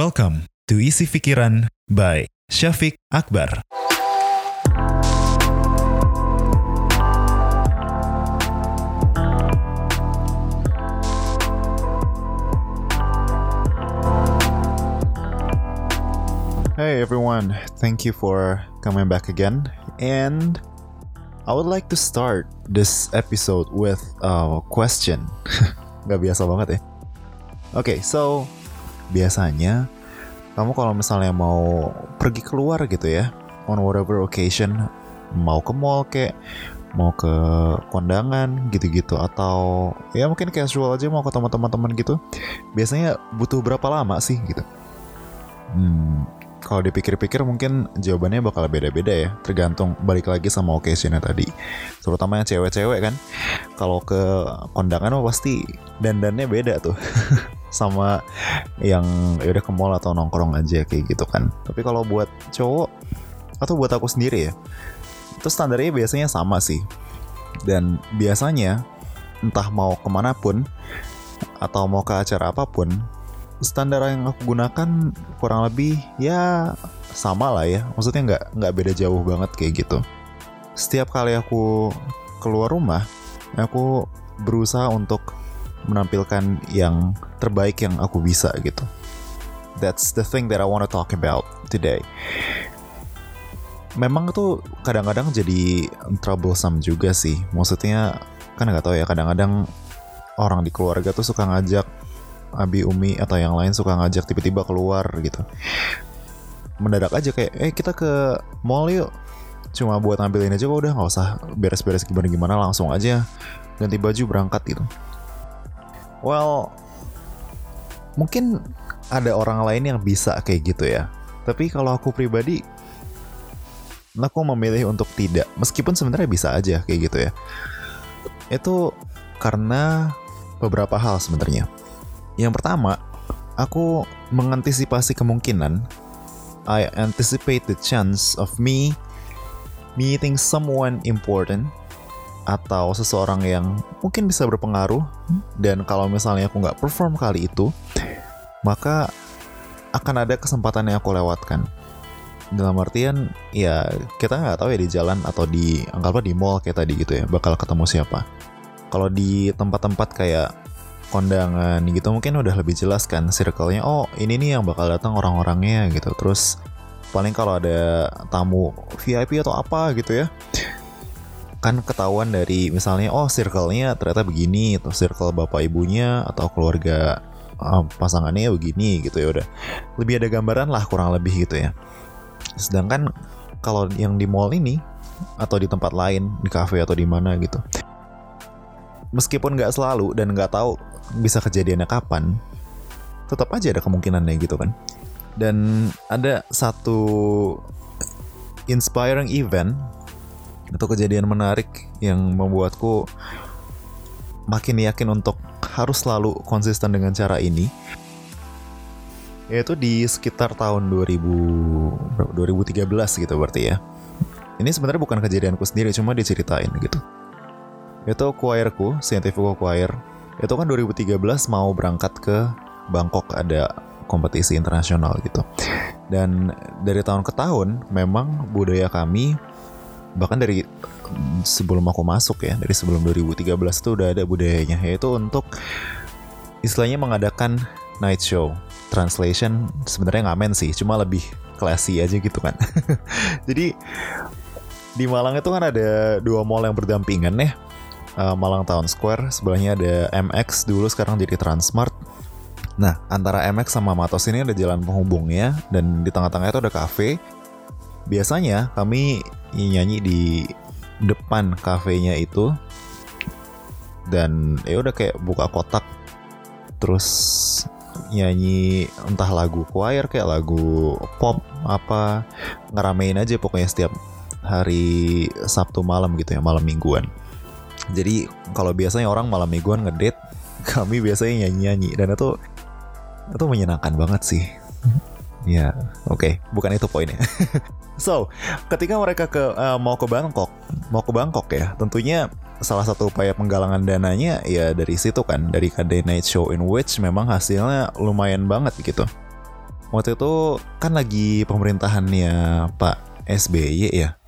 Welcome to Isi Pikiran by Syafiq Akbar. Hey everyone, thank you for coming back again. And I would like to start this episode with a question. Gak biasa banget ya. Oke, so biasanya kamu kalau misalnya mau pergi keluar gitu ya, on whatever occasion, mau ke mall kayak mau ke kondangan gitu-gitu atau ya mungkin casual aja mau ketemu teman-teman gitu. Biasanya butuh berapa lama sih gitu? Hmm, kalau dipikir-pikir mungkin jawabannya bakal beda-beda ya tergantung balik lagi sama occasionnya tadi terutama yang cewek-cewek kan kalau ke kondangan mah pasti dandannya beda tuh sama yang ya udah ke mall atau nongkrong aja kayak gitu kan. Tapi kalau buat cowok atau buat aku sendiri ya itu standarnya biasanya sama sih. Dan biasanya entah mau ke mana pun atau mau ke acara apa pun standar yang aku gunakan kurang lebih ya sama lah ya. Maksudnya nggak nggak beda jauh banget kayak gitu. Setiap kali aku keluar rumah aku berusaha untuk menampilkan yang terbaik yang aku bisa gitu. That's the thing that I want to talk about today. Memang tuh kadang-kadang jadi troublesome juga sih. Maksudnya kan nggak tahu ya kadang-kadang orang di keluarga tuh suka ngajak Abi Umi atau yang lain suka ngajak tiba-tiba keluar gitu. Mendadak aja kayak eh kita ke mall yuk. Cuma buat nampilin aja kok udah nggak usah beres-beres gimana-gimana langsung aja. Ganti baju berangkat gitu well mungkin ada orang lain yang bisa kayak gitu ya. Tapi kalau aku pribadi aku memilih untuk tidak. Meskipun sebenarnya bisa aja kayak gitu ya. Itu karena beberapa hal sebenarnya. Yang pertama, aku mengantisipasi kemungkinan I anticipate the chance of me meeting someone important atau seseorang yang mungkin bisa berpengaruh dan kalau misalnya aku nggak perform kali itu maka akan ada kesempatan yang aku lewatkan. Dalam artian ya kita nggak tahu ya di jalan atau di anggaplah di mall kayak tadi gitu ya bakal ketemu siapa. Kalau di tempat-tempat kayak kondangan gitu mungkin udah lebih jelas kan circle-nya oh ini nih yang bakal datang orang-orangnya gitu. Terus paling kalau ada tamu VIP atau apa gitu ya kan ketahuan dari misalnya oh circle-nya ternyata begini atau circle bapak ibunya atau keluarga uh, pasangannya begini gitu ya udah lebih ada gambaran lah kurang lebih gitu ya sedangkan kalau yang di mall ini atau di tempat lain di cafe atau di mana gitu meskipun nggak selalu dan nggak tahu bisa kejadiannya kapan, tetap aja ada kemungkinannya gitu kan. Dan ada satu inspiring event atau kejadian menarik yang membuatku makin yakin untuk harus selalu konsisten dengan cara ini yaitu di sekitar tahun 2000 2013 gitu berarti ya. Ini sebenarnya bukan kejadianku sendiri, cuma diceritain gitu. Itu choirku, Scientific Choir, itu kan 2013 mau berangkat ke Bangkok ada kompetisi internasional gitu. Dan dari tahun ke tahun memang budaya kami bahkan dari sebelum aku masuk ya, dari sebelum 2013 itu udah ada budayanya yaitu untuk istilahnya mengadakan night show. Translation sebenarnya ngamen sih, cuma lebih classy aja gitu kan. Jadi di Malang itu kan ada dua mall yang berdampingan ya uh, Malang Town Square. Sebelahnya ada MX dulu sekarang jadi Transmart. Nah, antara MX sama Matos ini ada jalan penghubungnya dan di tengah-tengah itu ada cafe. Biasanya kami nyanyi di depan kafenya itu. Dan ya udah kayak buka kotak terus nyanyi entah lagu choir kayak lagu pop apa ngeramein aja pokoknya setiap hari Sabtu malam gitu ya malam mingguan. Jadi kalau biasanya orang malam mingguan ngedate, kami biasanya nyanyi-nyanyi. Dan itu itu menyenangkan banget sih. Ya, oke, okay. bukan itu poinnya. so, ketika mereka ke uh, mau ke Bangkok, mau ke Bangkok ya, tentunya salah satu upaya penggalangan dananya ya dari situ kan, dari KD Night Show in which memang hasilnya lumayan banget gitu. waktu itu kan lagi pemerintahannya Pak SBY ya.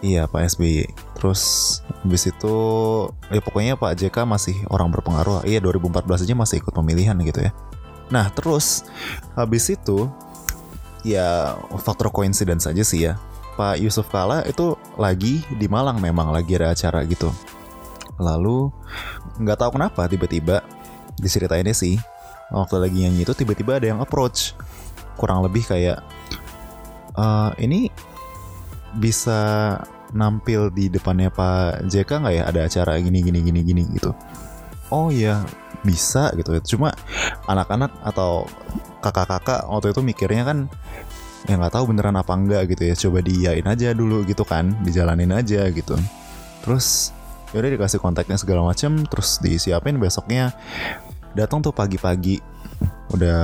Iya Pak SBY. Terus habis itu ya pokoknya Pak JK masih orang berpengaruh. Iya 2014 aja masih ikut pemilihan gitu ya. Nah terus habis itu ya faktor coincidence aja sih ya. Pak Yusuf Kala itu lagi di Malang memang lagi ada acara gitu. Lalu nggak tahu kenapa tiba-tiba diceritainnya sih waktu lagi nyanyi itu tiba-tiba ada yang approach kurang lebih kayak "Eh, ini bisa nampil di depannya Pak JK nggak ya ada acara gini gini gini gini gitu oh iya bisa gitu. Cuma anak-anak atau kakak-kakak waktu itu mikirnya kan ya nggak tahu beneran apa enggak gitu ya. Coba diyain aja dulu gitu kan. Dijalanin aja gitu. Terus yaudah dikasih kontaknya segala macem terus disiapin besoknya. Datang tuh pagi-pagi udah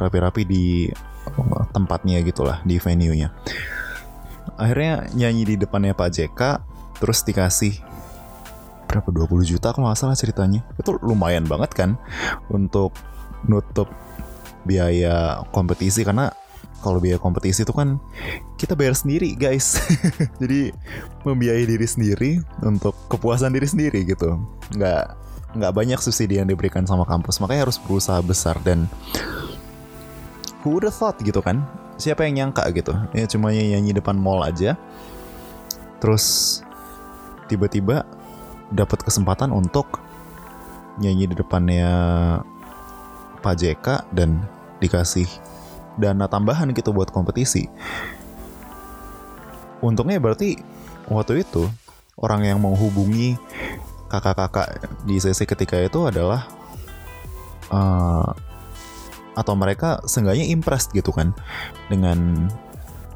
rapi-rapi di tempatnya gitulah di venue-nya. Akhirnya nyanyi di depannya Pak JK terus dikasih berapa? 20 juta kalau nggak salah ceritanya. Itu lumayan banget kan untuk nutup biaya kompetisi. Karena kalau biaya kompetisi itu kan kita bayar sendiri guys. Jadi membiayai diri sendiri untuk kepuasan diri sendiri gitu. Nggak nggak banyak subsidi yang diberikan sama kampus. Makanya harus berusaha besar dan who have thought gitu kan? Siapa yang nyangka gitu? Ya cuma nyanyi depan mall aja. Terus tiba-tiba dapat kesempatan untuk nyanyi di depannya Pak JK dan dikasih dana tambahan gitu buat kompetisi. Untungnya berarti waktu itu orang yang menghubungi kakak-kakak di CC ketika itu adalah eh, atau mereka seenggaknya impressed gitu kan dengan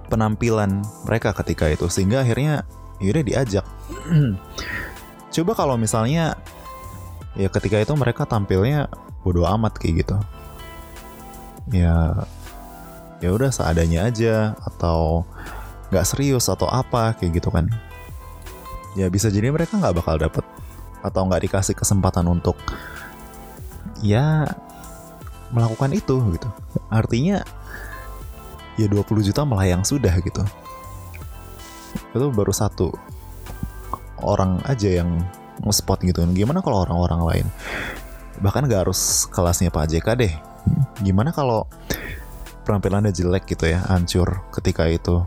penampilan mereka ketika itu. Sehingga akhirnya yaudah diajak coba kalau misalnya ya ketika itu mereka tampilnya bodoh amat kayak gitu. Ya ya udah seadanya aja atau nggak serius atau apa kayak gitu kan. Ya bisa jadi mereka nggak bakal dapet atau nggak dikasih kesempatan untuk ya melakukan itu gitu. Artinya ya 20 juta melayang sudah gitu. Itu baru satu orang aja yang nge-spot gitu. Gimana kalau orang-orang lain? Bahkan gak harus kelasnya Pak JK deh. Gimana kalau penampilannya jelek gitu ya hancur ketika itu?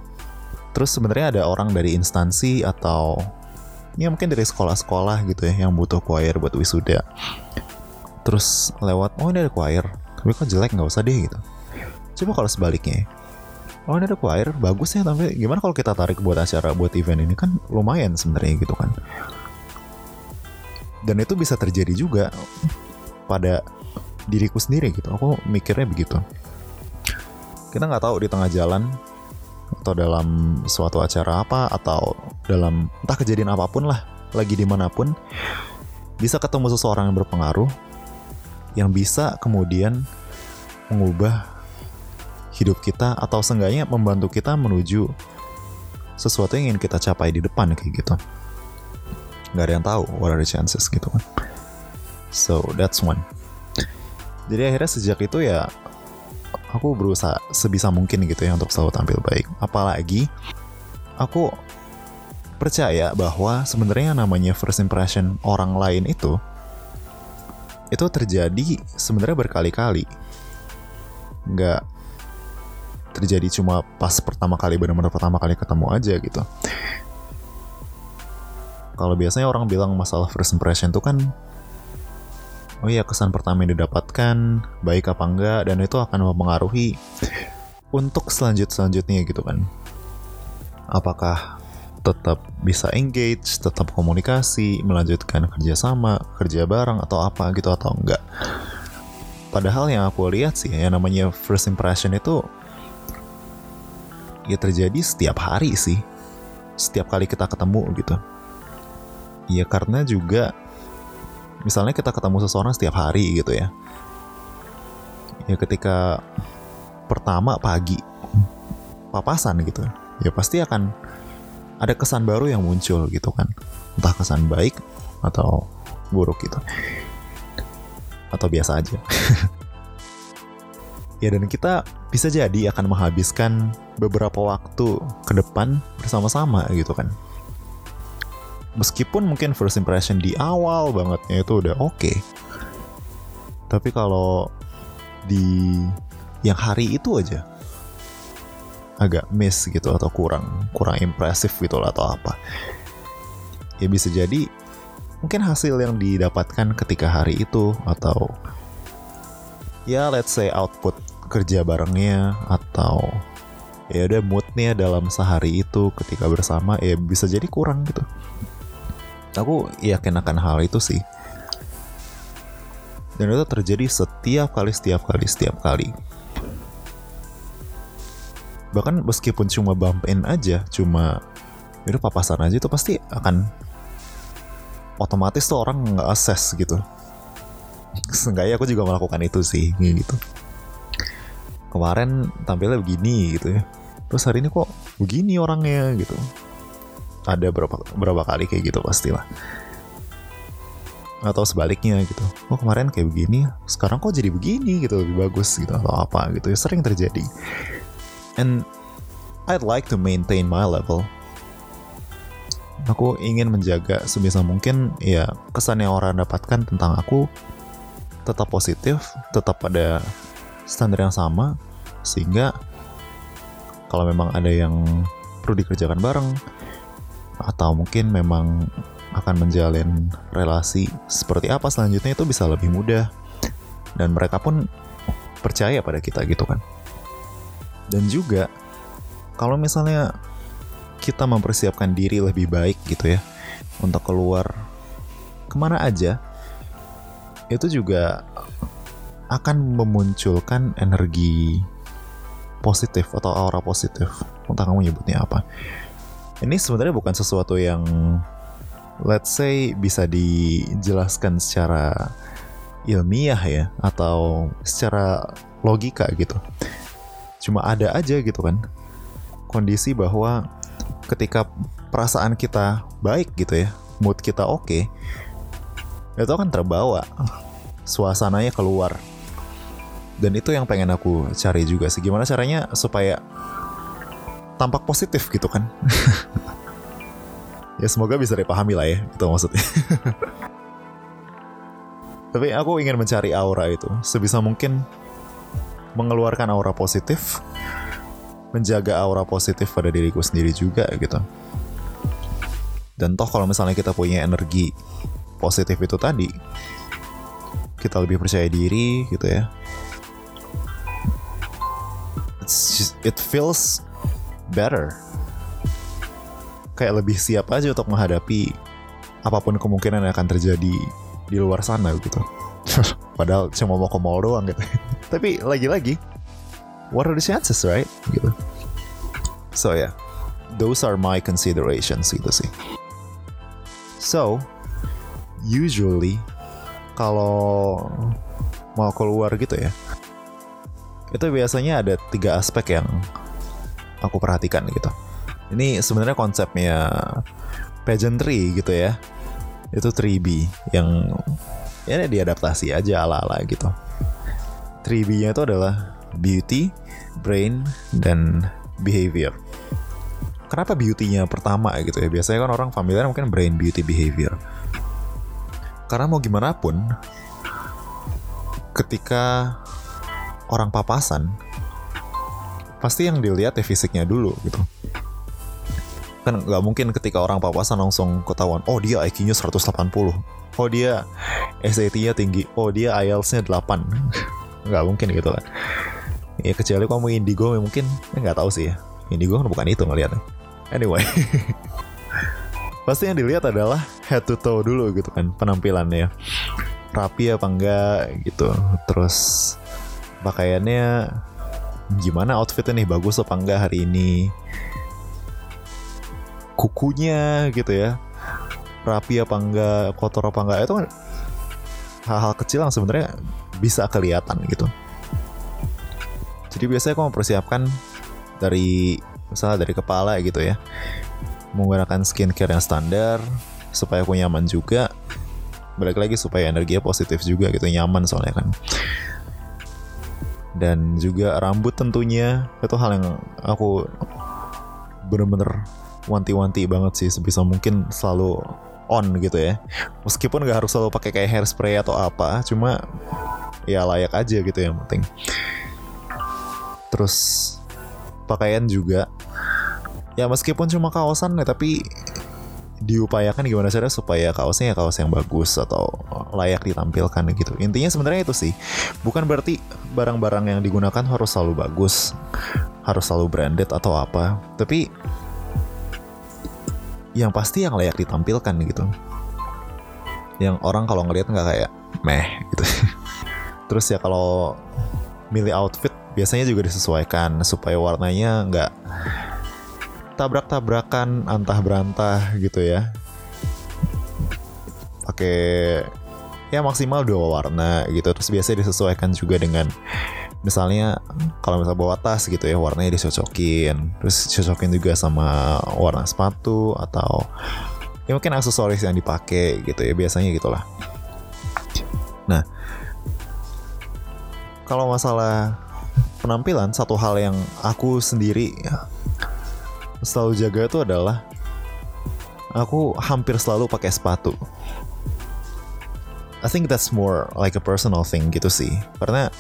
Terus sebenarnya ada orang dari instansi atau ya mungkin dari sekolah-sekolah gitu ya yang butuh choir buat wisuda. Terus lewat oh ini ada choir tapi kok jelek nggak usah deh gitu. Coba kalau sebaliknya oh ini ada choir. Bagus ya tapi gimana kalau kita tarik buat acara buat event ini? Kan lumayan sebenarnya gitu kan. Dan itu bisa terjadi juga pada diriku sendiri gitu. Aku mikirnya begitu. Kita nggak tahu di tengah jalan atau dalam suatu acara apa atau dalam entah kejadian apa pun lah lagi di mana pun bisa ketemu seseorang yang berpengaruh yang bisa kemudian mengubah hidup kita atau seenggaknya membantu kita menuju sesuatu yang ingin kita capai di depan kayak gitu. Nggak ada yang tahu what are the chances gitu kan. So that's one. Jadi akhirnya sejak itu ya aku berusaha sebisa mungkin gitu ya untuk selalu tampil baik. Apalagi aku percaya bahwa sebenarnya namanya first impression orang lain itu itu terjadi sebenarnya berkali-kali. Nggak terjadi cuma pas pertama kali benar-benar pertama kali ketemu aja gitu kalau biasanya orang bilang masalah first impression tuh kan oh iya kesan pertama yang didapatkan baik apa enggak dan itu akan mempengaruhi untuk selanjut selanjutnya gitu kan apakah tetap bisa engage, tetap komunikasi, melanjutkan kerjasama, kerja bareng atau apa gitu atau enggak. Padahal yang aku lihat sih, yang namanya first impression itu ya terjadi setiap hari sih, setiap kali kita ketemu gitu. Ya karena juga misalnya kita ketemu seseorang setiap hari gitu ya. Ya ketika pertama pagi papasan gitu, ya pasti akan ada kesan baru yang muncul gitu kan entah kesan baik atau buruk gitu atau biasa aja Ya dan kita bisa jadi akan menghabiskan beberapa waktu ke depan bersama-sama gitu kan. Meskipun mungkin first impression di awal bangetnya itu udah oke. Okay. Tapi kalau di yang hari itu aja agak miss gitu atau kurang kurang impresif gitu lah atau apa. Ya bisa jadi mungkin hasil yang didapatkan ketika hari itu atau ya let's say output kerja barengnya atau ya udah moodnya dalam sehari itu ketika bersama ya bisa jadi kurang gitu. Aku yakin akan hal itu sih. Dan itu terjadi setiap kali setiap kali setiap kali. Bahkan meskipun cuma bump in aja cuma itu papasan aja itu pasti akan otomatis tuh orang nggak assess gitu. Seenggaknya aku juga melakukan itu sih gitu kemarin tampilnya begini gitu ya. Terus hari ini kok begini orangnya gitu. Ada berapa berapa kali kayak gitu pastilah. Atau sebaliknya gitu. Oh kemarin kayak begini sekarang kok jadi begini gitu lebih bagus gitu atau apa gitu. Ya sering terjadi. And I'd like to maintain my level. Aku ingin menjaga sebisa mungkin ya kesan yang orang dapatkan tentang aku tetap positif tetap pada standar yang sama sehingga kalau memang ada yang perlu dikerjakan bareng atau mungkin memang akan menjalin relasi seperti apa selanjutnya itu bisa lebih mudah. Dan mereka pun percaya pada kita gitu kan. Dan juga kalau misalnya kita mempersiapkan diri lebih baik gitu ya untuk keluar ke mana aja itu juga akan memunculkan energi positif atau aura positif. Entah kamu nyebutnya apa. Ini sebenarnya bukan sesuatu yang let's say bisa dijelaskan secara ilmiah ya atau secara logika gitu. Cuma ada aja gitu kan. Kondisi bahwa ketika perasaan kita baik gitu ya, mood kita oke, okay, itu akan terbawa suasananya keluar dan itu yang pengen aku cari juga sih. Gimana caranya supaya tampak positif gitu kan? Ya semoga bisa dipahami lah ya itu maksudnya. Tapi aku ingin mencari aura itu. Sebisa mungkin mengeluarkan aura positif menjaga aura positif pada diriku sendiri juga gitu. Dan toh kalau misalnya kita punya energi positif itu tadi kita lebih percaya diri gitu ya it's it feels better. Kayak lebih siap aja untuk menghadapi apa pun kemungkinan yang akan terjadi di luar sana gitu. Padahal cuma mau ke mall doang gitu. Tapi lagi-lagi what are the chances right? Gitu. So yeah. Those are my considerations gitu sih. So usually kalau mau keluar gitu ya itu biasanya ada tiga aspek yang aku perhatikan gitu. Ini sebenarnya konsepnya pageantry gitu ya. Itu 3B yang ya diadaptasi aja ala-ala gitu. 3B-nya itu adalah beauty, brain, dan behavior. Kenapa beauty-nya pertama gitu ya? Biasanya kan orang familiar mungkin brain, beauty, behavior. Karena mau gimana pun, ketika orang papasan pasti yang dilihat ya fisiknya dulu gitu. Kan nggak mungkin ketika orang papasan langsung ketahuan oh dia IQ-nya 180 oh dia SAT-nya tinggi. Oh dia IELTS-nya 8 nggak mungkin gitu kan. Ya kecuali kamu indigo ya mungkin ya nggak tahu sih ya. Indigo kan bukan itu ngeliatnya. Anyway. Pasti yang dilihat adalah head to toe dulu gitu kan penampilannya. Rapi apa enggak gitu. Terus pakaiannya gimana? Outfitnya nih bagus apa enggak hari ini? Kukunya gitu ya. Rapi apa enggak? Kotor apa enggak? Itu kan hal-hal kecil yang sebenarnya bisa kelihatan gitu. Jadi biasanya aku mempersiapkan dari misalnya dari kepala gitu ya. Menggunakan skincare yang standar supaya aku nyaman juga. Balik lagi supaya energinya positif juga gitu nyaman soalnya kan dan juga rambut tentunya. Itu hal yang aku bener-bener wanti-wanti banget sih. Sebisa mungkin selalu on gitu ya. Meskipun nggak harus selalu pakai kayak hairspray atau apa cuma ya layak aja gitu yang penting. Terus pakaian juga. Ya meskipun cuma kaosan ya tapi diupayakan gimana cara supaya kaosnya ya kaos yang bagus atau layak ditampilkan gitu. Intinya sebenarnya itu sih. Bukan berarti barang-barang yang digunakan harus selalu bagus, harus selalu branded atau apa. Tapi yang pasti yang layak ditampilkan gitu. Yang orang kalau ngeliat nggak kayak meh gitu. Terus ya kalau milih outfit biasanya juga disesuaikan supaya warnanya nggak tabrak-tabrakan antah berantah gitu ya. Pakai ya maksimal dua warna gitu. Terus biasanya disesuaikan juga dengan misalnya kalau misalnya bawa tas gitu ya warnanya dicocokin. Terus cocokin juga sama warna sepatu atau ya mungkin aksesoris yang dipakai gitu ya biasanya gitulah. Nah kalau masalah penampilan satu hal yang aku sendiri selalu jaga itu adalah aku hampir selalu pakai sepatu. I think that's more like a personal thing gitu sih. Karena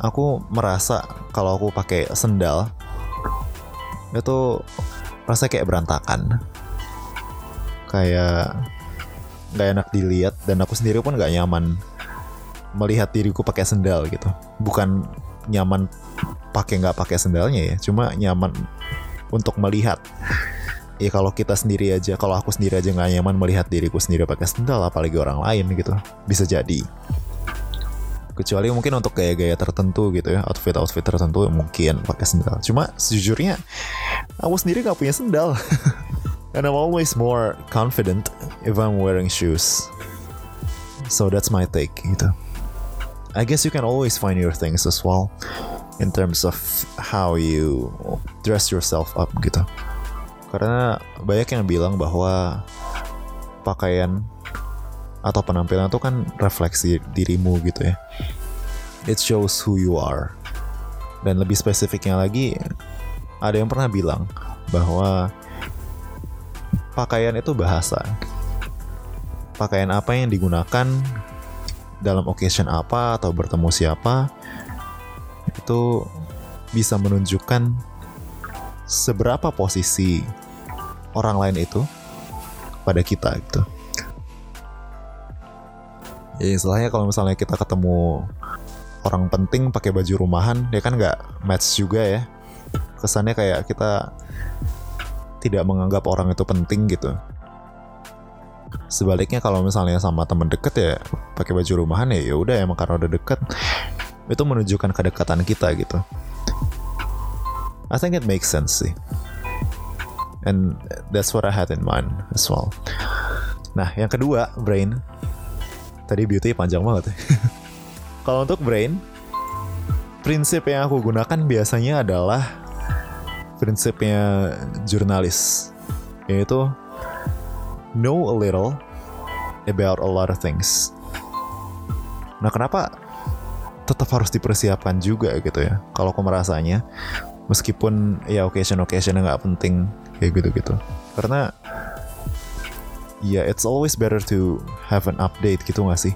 aku merasa kalau aku pakai sendal itu rasa kayak berantakan. Kayak nggak enak dilihat dan aku sendiri pun nggak nyaman melihat diriku pakai sendal gitu. Bukan nyaman pakai nggak pakai sendalnya ya, cuma nyaman untuk melihat. Ya kalau kita sendiri aja kalau aku sendiri aja nggak nyaman melihat diriku sendiri pakai sendal apalagi orang lain gitu. Bisa jadi. Kecuali mungkin untuk gaya-gaya tertentu gitu ya outfit-outfit tertentu mungkin pakai sendal. Cuma sejujurnya aku sendiri nggak punya sendal. And I'm always more confident if I'm wearing shoes. So that's my take gitu. I guess you can always find your things as well in terms of how you dress yourself up gitu. Karena banyak yang bilang bahwa pakaian atau penampilan itu kan refleksi dirimu gitu ya. It shows who you are. Dan lebih spesifiknya lagi, ada yang pernah bilang bahwa pakaian itu bahasa. Pakaian apa yang digunakan dalam occasion apa atau bertemu siapa itu bisa menunjukkan seberapa posisi orang lain itu pada kita gitu. Ya istilahnya kalau misalnya kita ketemu orang penting pakai baju rumahan, dia kan nggak match juga ya. Kesannya kayak kita tidak menganggap orang itu penting gitu. Sebaliknya kalau misalnya sama temen deket ya pakai baju rumahan ya ya udah emang karena udah deket itu menunjukkan kedekatan kita gitu. I think it makes sense sih. And that's what I had in mind as well. Nah, yang kedua, brain. Tadi beauty panjang banget ya. Kalau untuk brain, prinsip yang aku gunakan biasanya adalah prinsipnya jurnalis. Yaitu know a little about a lot of things. Nah, kenapa tetap harus dipersiapkan juga gitu ya kalau aku merasanya. Meskipun ya occasion occasion nggak penting kayak gitu gitu karena ya it's always better to have an update gitu gak sih?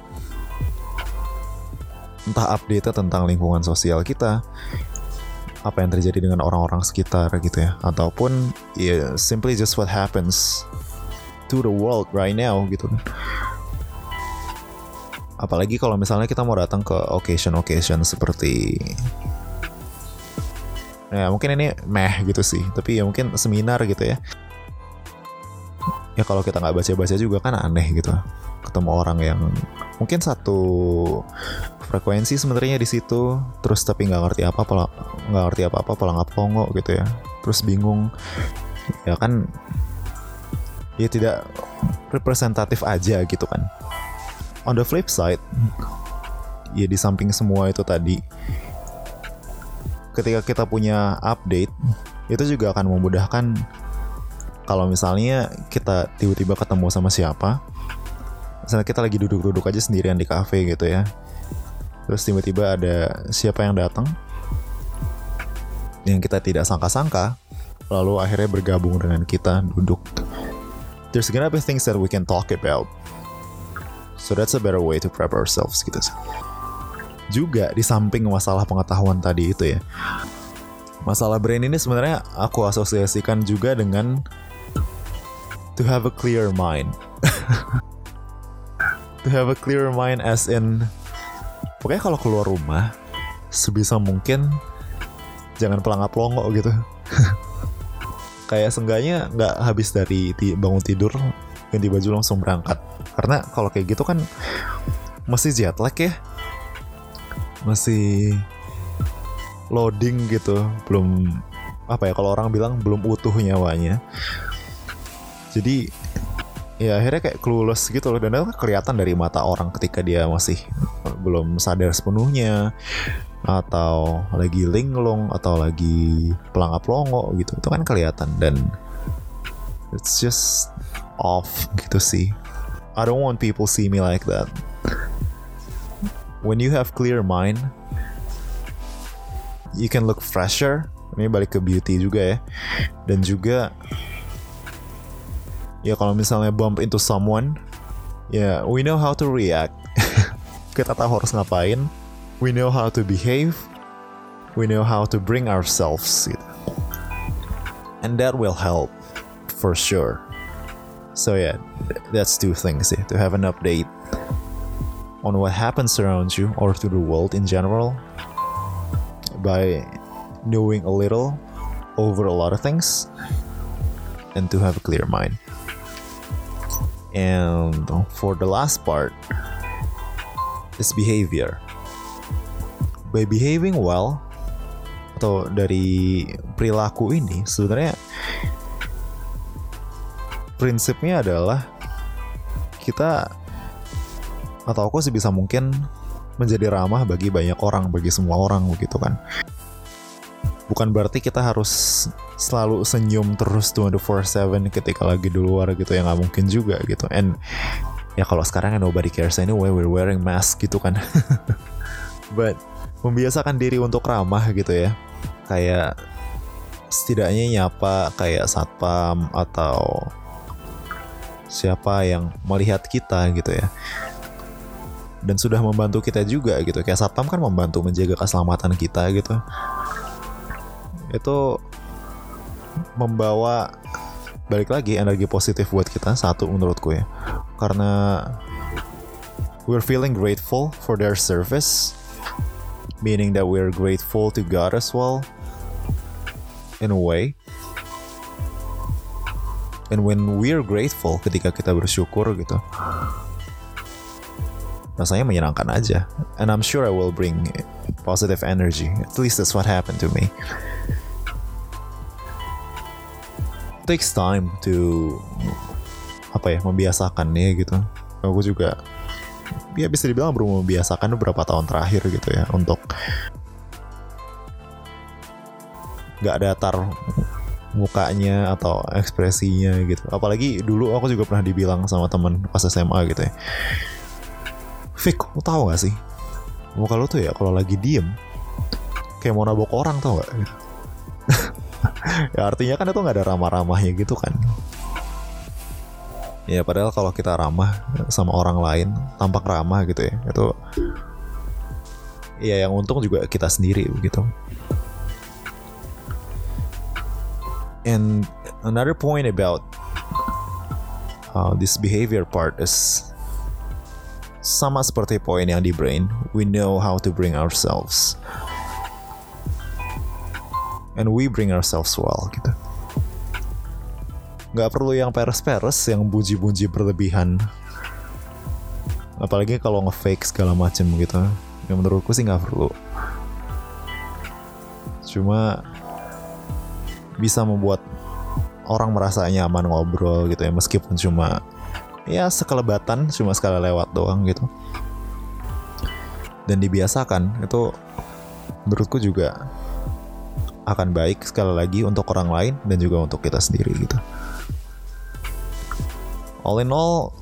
Entah update tentang lingkungan sosial kita apa yang terjadi dengan orang-orang sekitar gitu ya. Ataupun ya simply just what happens to the world right now gitu apalagi kalau misalnya kita mau datang ke occasion-occasion seperti ya mungkin ini meh gitu sih tapi ya mungkin seminar gitu ya. Ya kalau kita nggak baca-baca juga kan aneh gitu. Ketemu orang yang mungkin satu frekuensi sebenarnya di situ terus tapi nggak ngerti apa apa nggak ngerti apa apa pola pongo gitu ya. Terus bingung. Ya kan ya tidak representatif aja gitu kan on the flip side ya di samping semua itu tadi ketika kita punya update itu juga akan memudahkan kalau misalnya kita tiba-tiba ketemu sama siapa misalnya kita lagi duduk-duduk aja sendirian di cafe gitu ya terus tiba-tiba ada siapa yang datang yang kita tidak sangka-sangka lalu akhirnya bergabung dengan kita duduk. There's gonna be things that we can talk about so that's a better way to prep ourselves gitu juga di samping masalah pengetahuan tadi itu ya masalah brain ini sebenarnya aku asosiasikan juga dengan to have a clear mind. To have a clear mind as in pokoknya kalau keluar rumah sebisa mungkin jangan pelangap pelongo gitu. Kayak seenggaknya nggak habis dari bangun tidur ganti baju langsung berangkat karena kalau kayak gitu kan masih jet lag ya. Masih loading gitu. Belum apa ya kalau orang bilang belum utuh nyawanya. Jadi ya akhirnya kayak clueless gitu loh. Dan itu kan kelihatan dari mata orang ketika dia masih belum sadar sepenuhnya. Atau lagi linglung atau lagi pelangap longo gitu. Itu kan kelihatan. Dan it's just off gitu sih I don't want people see me like that. When you have clear mind you can look fresher. Ini balik ke beauty juga ya. Dan juga ya kalau misalnya bump into someone ya we know how to react. Kita tahu harus ngapain. We know how to behave. We know how to bring ourselves gitu. and that will help for sure so yeah that's two things to have an update on what happens around you or to the world in general by knowing a little over a lot of things and to have a clear mind And for the last part is behavior. By behaving well atau dari perilaku ini sebenarnya prinsipnya adalah kita atau aku sebisa mungkin menjadi ramah bagi banyak orang, bagi semua orang begitu kan. Bukan berarti kita harus selalu senyum terus 24/7 ketika lagi di luar gitu ya nggak mungkin juga gitu. And ya kalau sekarang kan nobody cares anyway we're wearing mask gitu kan. But membiasakan diri untuk ramah gitu ya. Kayak setidaknya nyapa kayak satpam atau siapa yang melihat kita gitu ya. Dan sudah membantu kita juga gitu. Kayak satpam kan membantu menjaga keselamatan kita gitu. Itu membawa balik lagi energi positif buat kita satu menurutku ya. Karena we're feeling grateful for their service meaning that we're grateful to God as well in a way and when we're grateful ketika kita bersyukur gitu rasanya menyenangkan aja. And I'm sure I will bring positive energy. At least that's what happened to me. Takes time to apa ya membiasakan nih gitu. Aku juga ya bisa dibilang baru membiasakan beberapa tahun terakhir gitu ya untuk nggak datar mukanya atau ekspresinya gitu. Apalagi dulu aku juga pernah dibilang sama temen pas SMA gitu ya. Fik, lo tau gak sih? Muka lo tuh ya kalau lagi diem kayak mau nabok orang tau gak gitu ya artinya kan itu nggak ada ramah-ramahnya gitu kan. Ya padahal kalau kita ramah sama orang lain tampak ramah gitu ya itu ya yang untung juga kita sendiri begitu and another point about uh, this behavior part is sama seperti poin yang di brain we know how to bring ourselves and we bring ourselves well gitu. Gak perlu yang peres-peres, yang bunyi-bunyi berlebihan. Apalagi kalau nge-fake segala macem gitu. Yang menurutku sih nggak perlu. Cuma bisa membuat orang merasa nyaman ngobrol gitu ya meskipun cuma ya sekelebatan cuma sekali lewat doang gitu dan dibiasakan itu menurutku juga akan baik sekali lagi untuk orang lain dan juga untuk kita sendiri gitu. All in all,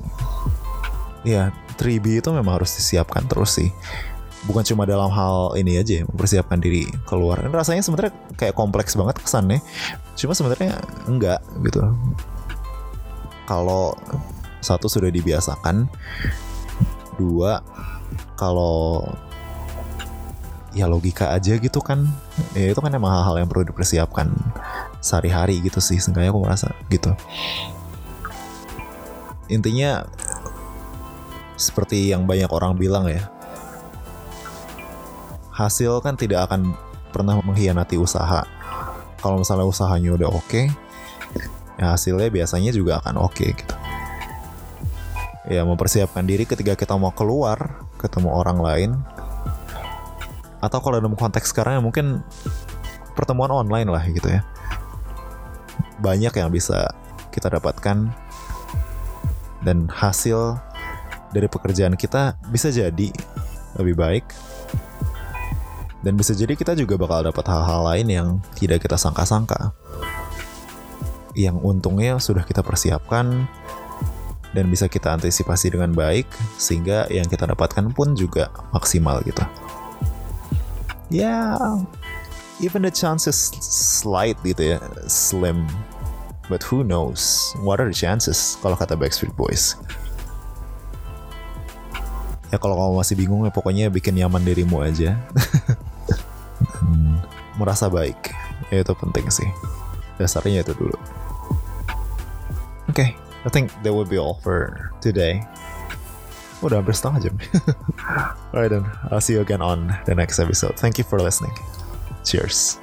ya 3B itu memang harus disiapkan terus sih. Bukan cuma dalam hal ini aja mempersiapkan diri keluar. Rasanya sebenarnya kayak kompleks banget kesannya. Cuma sebenarnya enggak gitu. Kalau satu sudah dibiasakan dua kalau ya logika aja gitu kan. Ya itu kan emang hal-hal yang perlu dipersiapkan sehari-hari gitu sih seenggaknya aku merasa gitu. Intinya seperti yang banyak orang bilang ya hasil kan tidak akan pernah mengkhianati usaha. Kalau misalnya usahanya udah oke okay, ya hasilnya biasanya juga akan oke okay, gitu. Ya mempersiapkan diri ketika kita mau keluar ketemu orang lain atau kalau dalam konteks sekarang ya mungkin pertemuan online lah gitu ya. Banyak yang bisa kita dapatkan dan hasil dari pekerjaan kita bisa jadi lebih baik dan bisa jadi kita juga bakal dapat hal-hal lain yang tidak kita sangka-sangka. Yang untungnya sudah kita persiapkan dan bisa kita antisipasi dengan baik sehingga yang kita dapatkan pun juga maksimal gitu. Ya yeah, even the chances slight gitu ya slim. But who knows? What are the chances kalau kata Backstreet Boys? Ya kalau kamu masih bingung ya pokoknya bikin nyaman dirimu aja merasa baik ya itu penting sih dasarnya itu dulu oke okay, I think that would be all for today Udah hampir setengah jam. Alright then, I'll see you again on the next episode. Thank you for listening. Cheers.